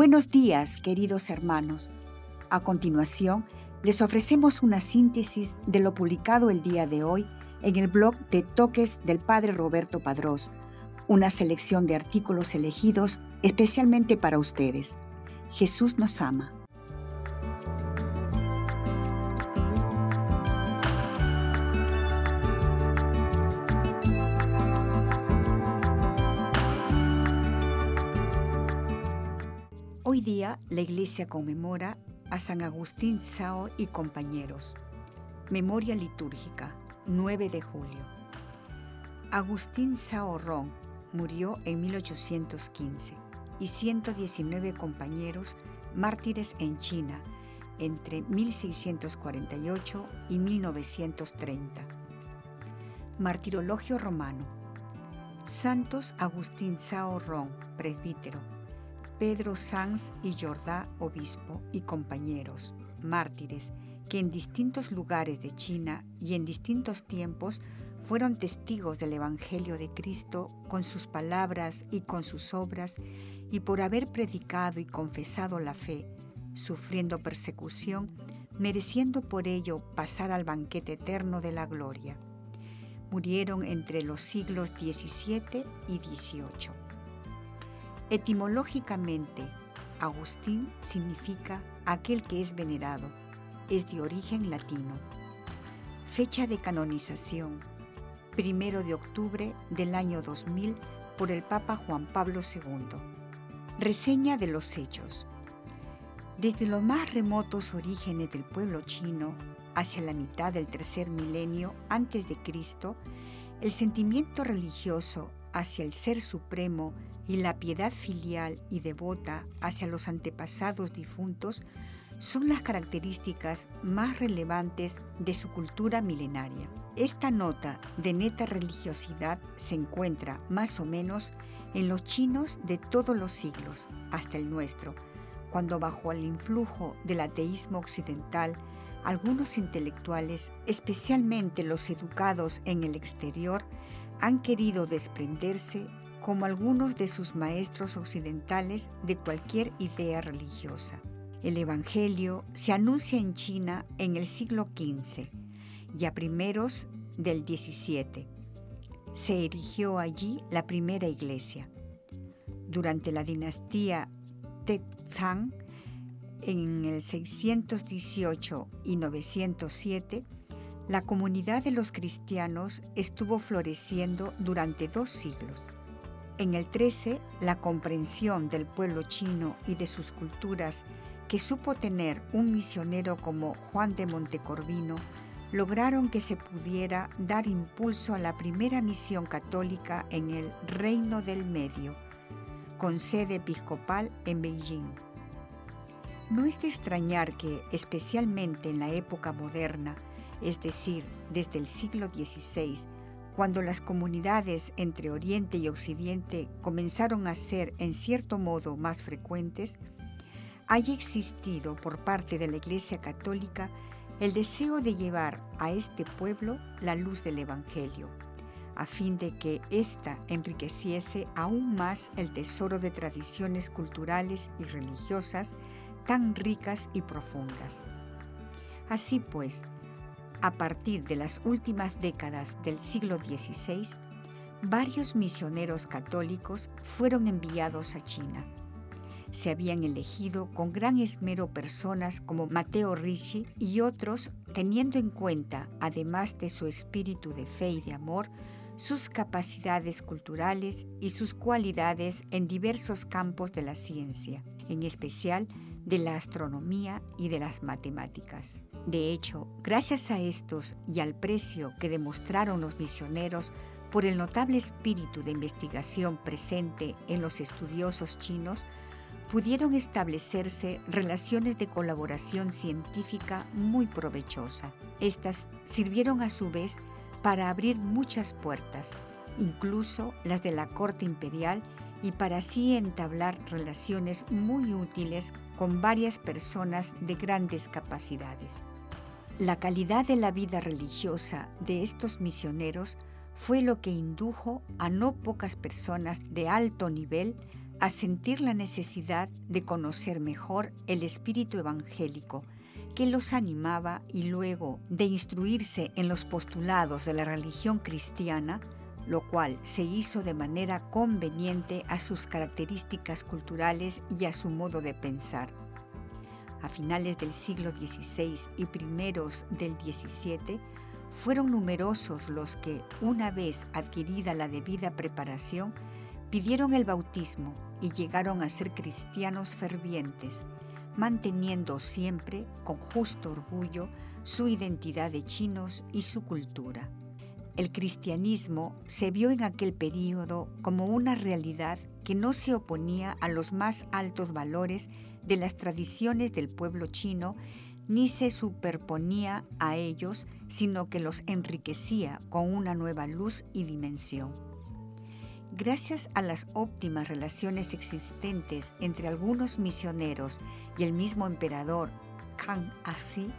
Buenos días, queridos hermanos. A continuación, les ofrecemos una síntesis de lo publicado el día de hoy en el blog de Toques del Padre Roberto Padrós, una selección de artículos elegidos especialmente para ustedes. Jesús nos ama. Día la iglesia conmemora a San Agustín Sao y compañeros. Memoria litúrgica, 9 de julio. Agustín Sao Ron murió en 1815 y 119 compañeros mártires en China entre 1648 y 1930. Martirologio romano. Santos Agustín Sao Ron, presbítero. Pedro Sanz y Jordá, obispo, y compañeros, mártires, que en distintos lugares de China y en distintos tiempos fueron testigos del Evangelio de Cristo con sus palabras y con sus obras, y por haber predicado y confesado la fe, sufriendo persecución, mereciendo por ello pasar al banquete eterno de la gloria. Murieron entre los siglos XVII y XVIII. Etimológicamente, Agustín significa aquel que es venerado. Es de origen latino. Fecha de canonización, primero de octubre del año 2000 por el Papa Juan Pablo II. Reseña de los hechos. Desde los más remotos orígenes del pueblo chino, hacia la mitad del tercer milenio antes de Cristo, el sentimiento religioso hacia el Ser Supremo y la piedad filial y devota hacia los antepasados difuntos son las características más relevantes de su cultura milenaria. Esta nota de neta religiosidad se encuentra más o menos en los chinos de todos los siglos, hasta el nuestro, cuando bajo el influjo del ateísmo occidental, algunos intelectuales, especialmente los educados en el exterior, han querido desprenderse, como algunos de sus maestros occidentales, de cualquier idea religiosa. El Evangelio se anuncia en China en el siglo XV y a primeros del XVII. Se erigió allí la primera iglesia. Durante la dinastía Tezhang, en el 618 y 907, la comunidad de los cristianos estuvo floreciendo durante dos siglos. En el 13, la comprensión del pueblo chino y de sus culturas que supo tener un misionero como Juan de Montecorvino lograron que se pudiera dar impulso a la primera misión católica en el Reino del Medio, con sede episcopal en Beijing. No es de extrañar que, especialmente en la época moderna, es decir, desde el siglo XVI, cuando las comunidades entre Oriente y Occidente comenzaron a ser en cierto modo más frecuentes, haya existido por parte de la Iglesia Católica el deseo de llevar a este pueblo la luz del Evangelio, a fin de que ésta enriqueciese aún más el tesoro de tradiciones culturales y religiosas tan ricas y profundas. Así pues, a partir de las últimas décadas del siglo XVI, varios misioneros católicos fueron enviados a China. Se habían elegido con gran esmero personas como Mateo Ricci y otros, teniendo en cuenta, además de su espíritu de fe y de amor, sus capacidades culturales y sus cualidades en diversos campos de la ciencia, en especial de la astronomía y de las matemáticas. De hecho, gracias a estos y al precio que demostraron los misioneros por el notable espíritu de investigación presente en los estudiosos chinos, pudieron establecerse relaciones de colaboración científica muy provechosa. Estas sirvieron a su vez para abrir muchas puertas, incluso las de la corte imperial, y para así entablar relaciones muy útiles con varias personas de grandes capacidades. La calidad de la vida religiosa de estos misioneros fue lo que indujo a no pocas personas de alto nivel a sentir la necesidad de conocer mejor el espíritu evangélico que los animaba y luego de instruirse en los postulados de la religión cristiana, lo cual se hizo de manera conveniente a sus características culturales y a su modo de pensar. A finales del siglo XVI y primeros del XVII, fueron numerosos los que, una vez adquirida la debida preparación, pidieron el bautismo y llegaron a ser cristianos fervientes, manteniendo siempre, con justo orgullo, su identidad de chinos y su cultura. El cristianismo se vio en aquel período como una realidad que no se oponía a los más altos valores de las tradiciones del pueblo chino ni se superponía a ellos, sino que los enriquecía con una nueva luz y dimensión. Gracias a las óptimas relaciones existentes entre algunos misioneros y el mismo emperador Kang Asi,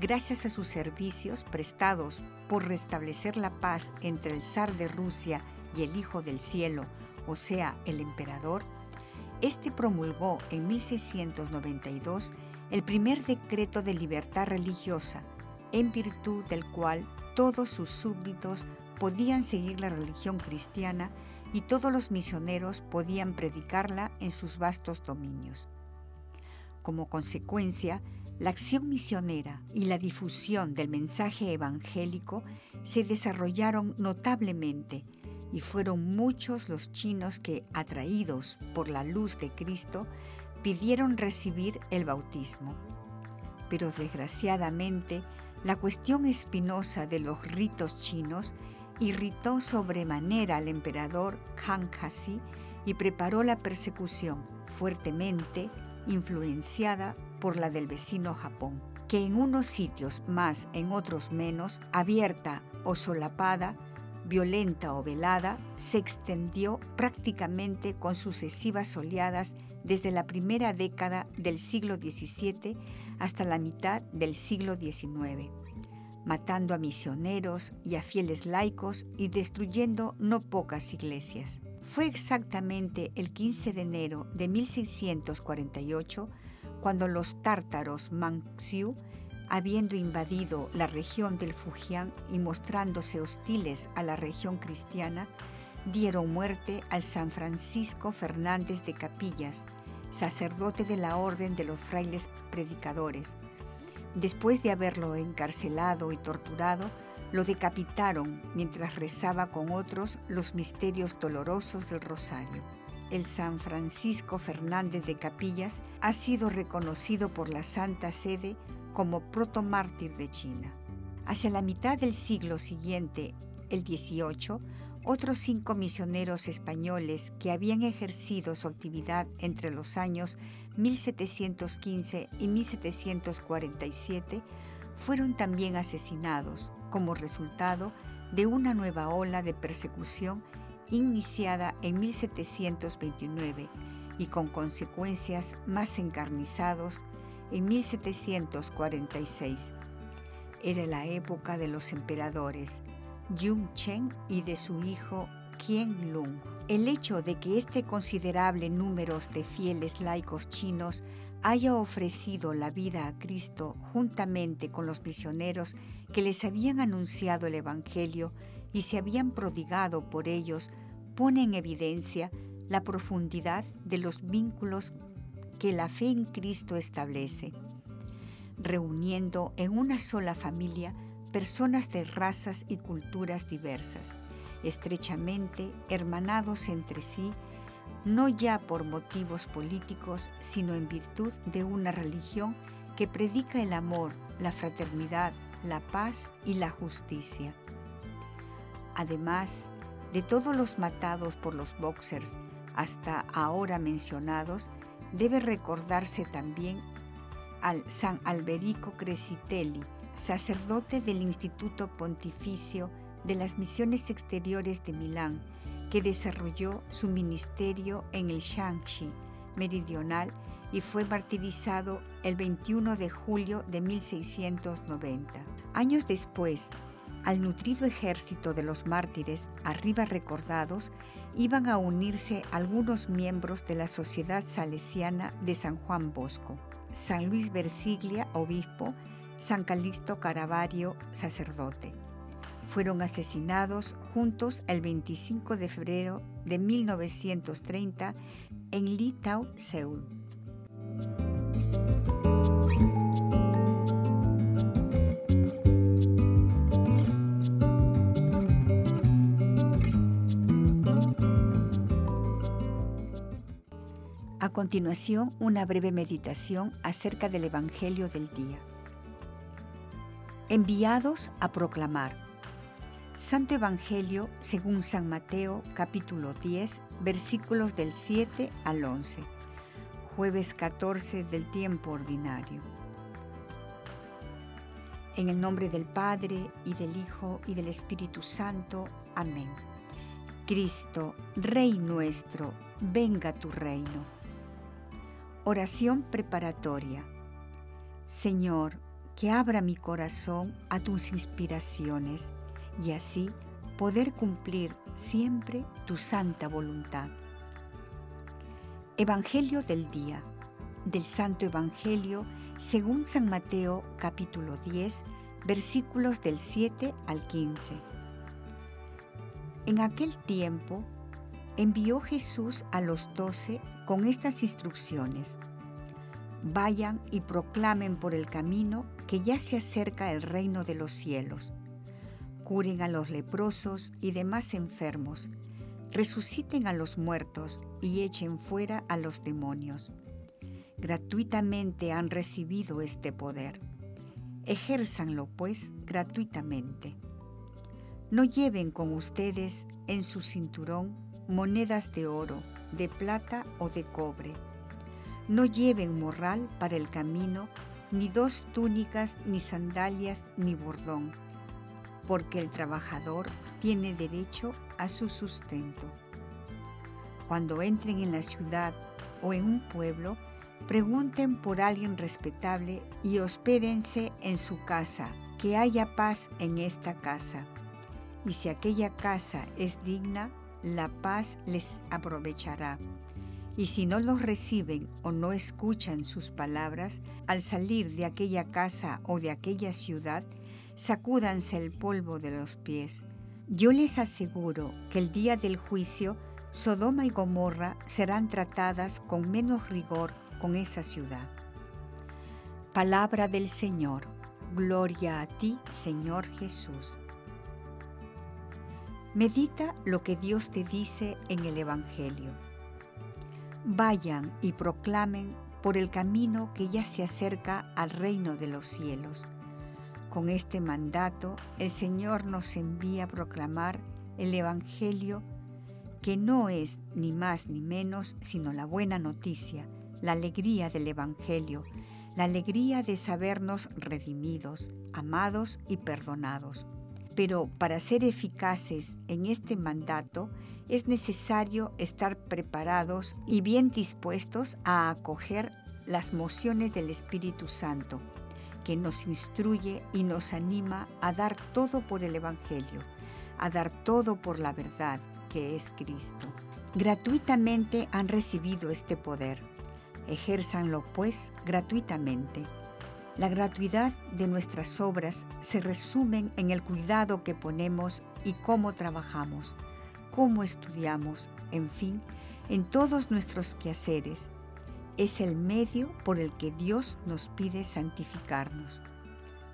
gracias a sus servicios prestados por restablecer la paz entre el zar de Rusia y el Hijo del Cielo, o sea, el emperador, este promulgó en 1692 el primer decreto de libertad religiosa, en virtud del cual todos sus súbditos podían seguir la religión cristiana y todos los misioneros podían predicarla en sus vastos dominios. Como consecuencia, la acción misionera y la difusión del mensaje evangélico se desarrollaron notablemente y fueron muchos los chinos que, atraídos por la luz de Cristo, pidieron recibir el bautismo. Pero desgraciadamente, la cuestión espinosa de los ritos chinos irritó sobremanera al emperador Kang Kasi y preparó la persecución, fuertemente influenciada por la del vecino Japón, que en unos sitios más, en otros menos, abierta o solapada, violenta o velada, se extendió prácticamente con sucesivas oleadas desde la primera década del siglo XVII hasta la mitad del siglo XIX, matando a misioneros y a fieles laicos y destruyendo no pocas iglesias. Fue exactamente el 15 de enero de 1648 cuando los tártaros Manxiu, habiendo invadido la región del Fujian y mostrándose hostiles a la región cristiana, dieron muerte al San Francisco Fernández de Capillas, sacerdote de la Orden de los Frailes Predicadores. Después de haberlo encarcelado y torturado, lo decapitaron mientras rezaba con otros los misterios dolorosos del Rosario. El San Francisco Fernández de Capillas ha sido reconocido por la Santa Sede como protomártir de China. Hacia la mitad del siglo siguiente, el 18, otros cinco misioneros españoles que habían ejercido su actividad entre los años 1715 y 1747 fueron también asesinados como resultado de una nueva ola de persecución iniciada en 1729 y con consecuencias más encarnizados en 1746. Era la época de los emperadores Jung Chen y de su hijo Qian Lung. El hecho de que este considerable número de fieles laicos chinos haya ofrecido la vida a Cristo juntamente con los misioneros que les habían anunciado el Evangelio y se habían prodigado por ellos, pone en evidencia la profundidad de los vínculos que la fe en Cristo establece, reuniendo en una sola familia personas de razas y culturas diversas, estrechamente hermanados entre sí, no ya por motivos políticos, sino en virtud de una religión que predica el amor, la fraternidad, la paz y la justicia. Además de todos los matados por los boxers hasta ahora mencionados, debe recordarse también al San Alberico Crescitelli, sacerdote del Instituto Pontificio de las Misiones Exteriores de Milán, que desarrolló su ministerio en el Shanxi meridional y fue martirizado el 21 de julio de 1690. Años después, al nutrido ejército de los mártires arriba recordados iban a unirse algunos miembros de la Sociedad Salesiana de San Juan Bosco, San Luis Versiglia, obispo, San Calixto Caravario, sacerdote. Fueron asesinados juntos el 25 de febrero de 1930 en Litau, Seúl. A continuación, una breve meditación acerca del Evangelio del día. Enviados a proclamar. Santo Evangelio según San Mateo capítulo 10 versículos del 7 al 11. Jueves 14 del tiempo ordinario. En el nombre del Padre y del Hijo y del Espíritu Santo. Amén. Cristo, Rey nuestro, venga tu reino Oración preparatoria. Señor, que abra mi corazón a tus inspiraciones y así poder cumplir siempre tu santa voluntad. Evangelio del día. Del Santo Evangelio según San Mateo capítulo 10 versículos del 7 al 15. En aquel tiempo envió Jesús a los doce con estas instrucciones. Vayan y proclamen por el camino que ya se acerca el reino de los cielos. Curen a los leprosos y demás enfermos. Resuciten a los muertos y echen fuera a los demonios. Gratuitamente han recibido este poder. Ejérzanlo, pues, gratuitamente. No lleven con ustedes en su cinturón monedas de oro, de plata o de cobre. No lleven morral para el camino, ni dos túnicas, ni sandalias, ni bordón, porque el trabajador tiene derecho a su sustento. Cuando entren en la ciudad o en un pueblo, pregunten por alguien respetable y hospédense en su casa, que haya paz en esta casa. Y si aquella casa es digna, la paz les aprovechará. Y si no los reciben o no escuchan sus palabras, al salir de aquella casa o de aquella ciudad, sacúdanse el polvo de los pies. Yo les aseguro que el día del juicio, Sodoma y Gomorra serán tratadas con menos rigor con esa ciudad. Palabra del Señor. Gloria a ti, Señor Jesús. Medita lo que Dios te dice en el Evangelio. Vayan y proclamen por el camino que ya se acerca al reino de los cielos. Con este mandato, el Señor nos envía a proclamar el Evangelio que no es ni más ni menos sino la buena noticia, la alegría del Evangelio, la alegría de sabernos redimidos, amados y perdonados. Pero para ser eficaces en este mandato es necesario estar preparados y bien dispuestos a acoger las mociones del Espíritu Santo, que nos instruye y nos anima a dar todo por el Evangelio, a dar todo por la verdad que es Cristo. Gratuitamente han recibido este poder. Ejérzanlo pues gratuitamente la gratuidad de nuestras obras se resumen en el cuidado que ponemos y cómo trabajamos, cómo estudiamos, en fin, en todos nuestros quehaceres. Es el medio por el que Dios nos pide santificarnos.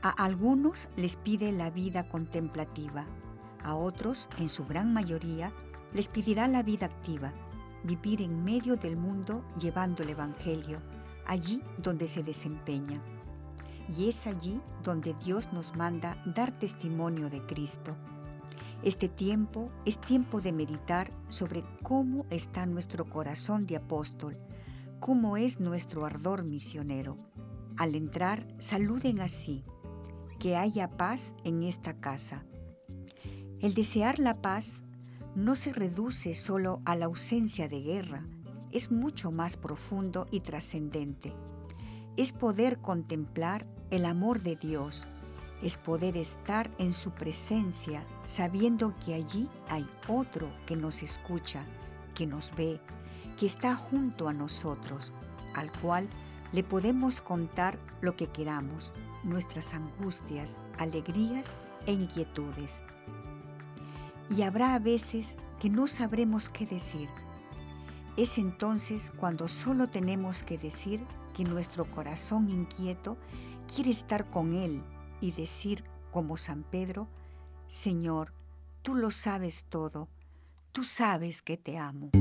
A algunos les pide la vida contemplativa, a otros, en su gran mayoría, les pedirá la vida activa, vivir en medio del mundo llevando el Evangelio, allí donde se desempeña y es allí donde Dios nos manda dar testimonio de Cristo. Este tiempo es tiempo de meditar sobre cómo está nuestro corazón de apóstol, cómo es nuestro ardor misionero. Al entrar, saluden así, que haya paz en esta casa. El desear la paz no se reduce solo a la ausencia de guerra, es mucho más profundo y trascendente es poder contemplar el amor de Dios, es poder estar en su presencia sabiendo que allí hay otro que nos escucha, que nos ve, que está junto a nosotros, al cual le podemos contar lo que queramos, nuestras angustias, alegrías e inquietudes. Y habrá a veces que no sabremos qué decir. Es entonces cuando solo tenemos que decir que nuestro corazón inquieto quiere estar con Él y decir como San Pedro, Señor, tú lo sabes todo, tú sabes que te amo.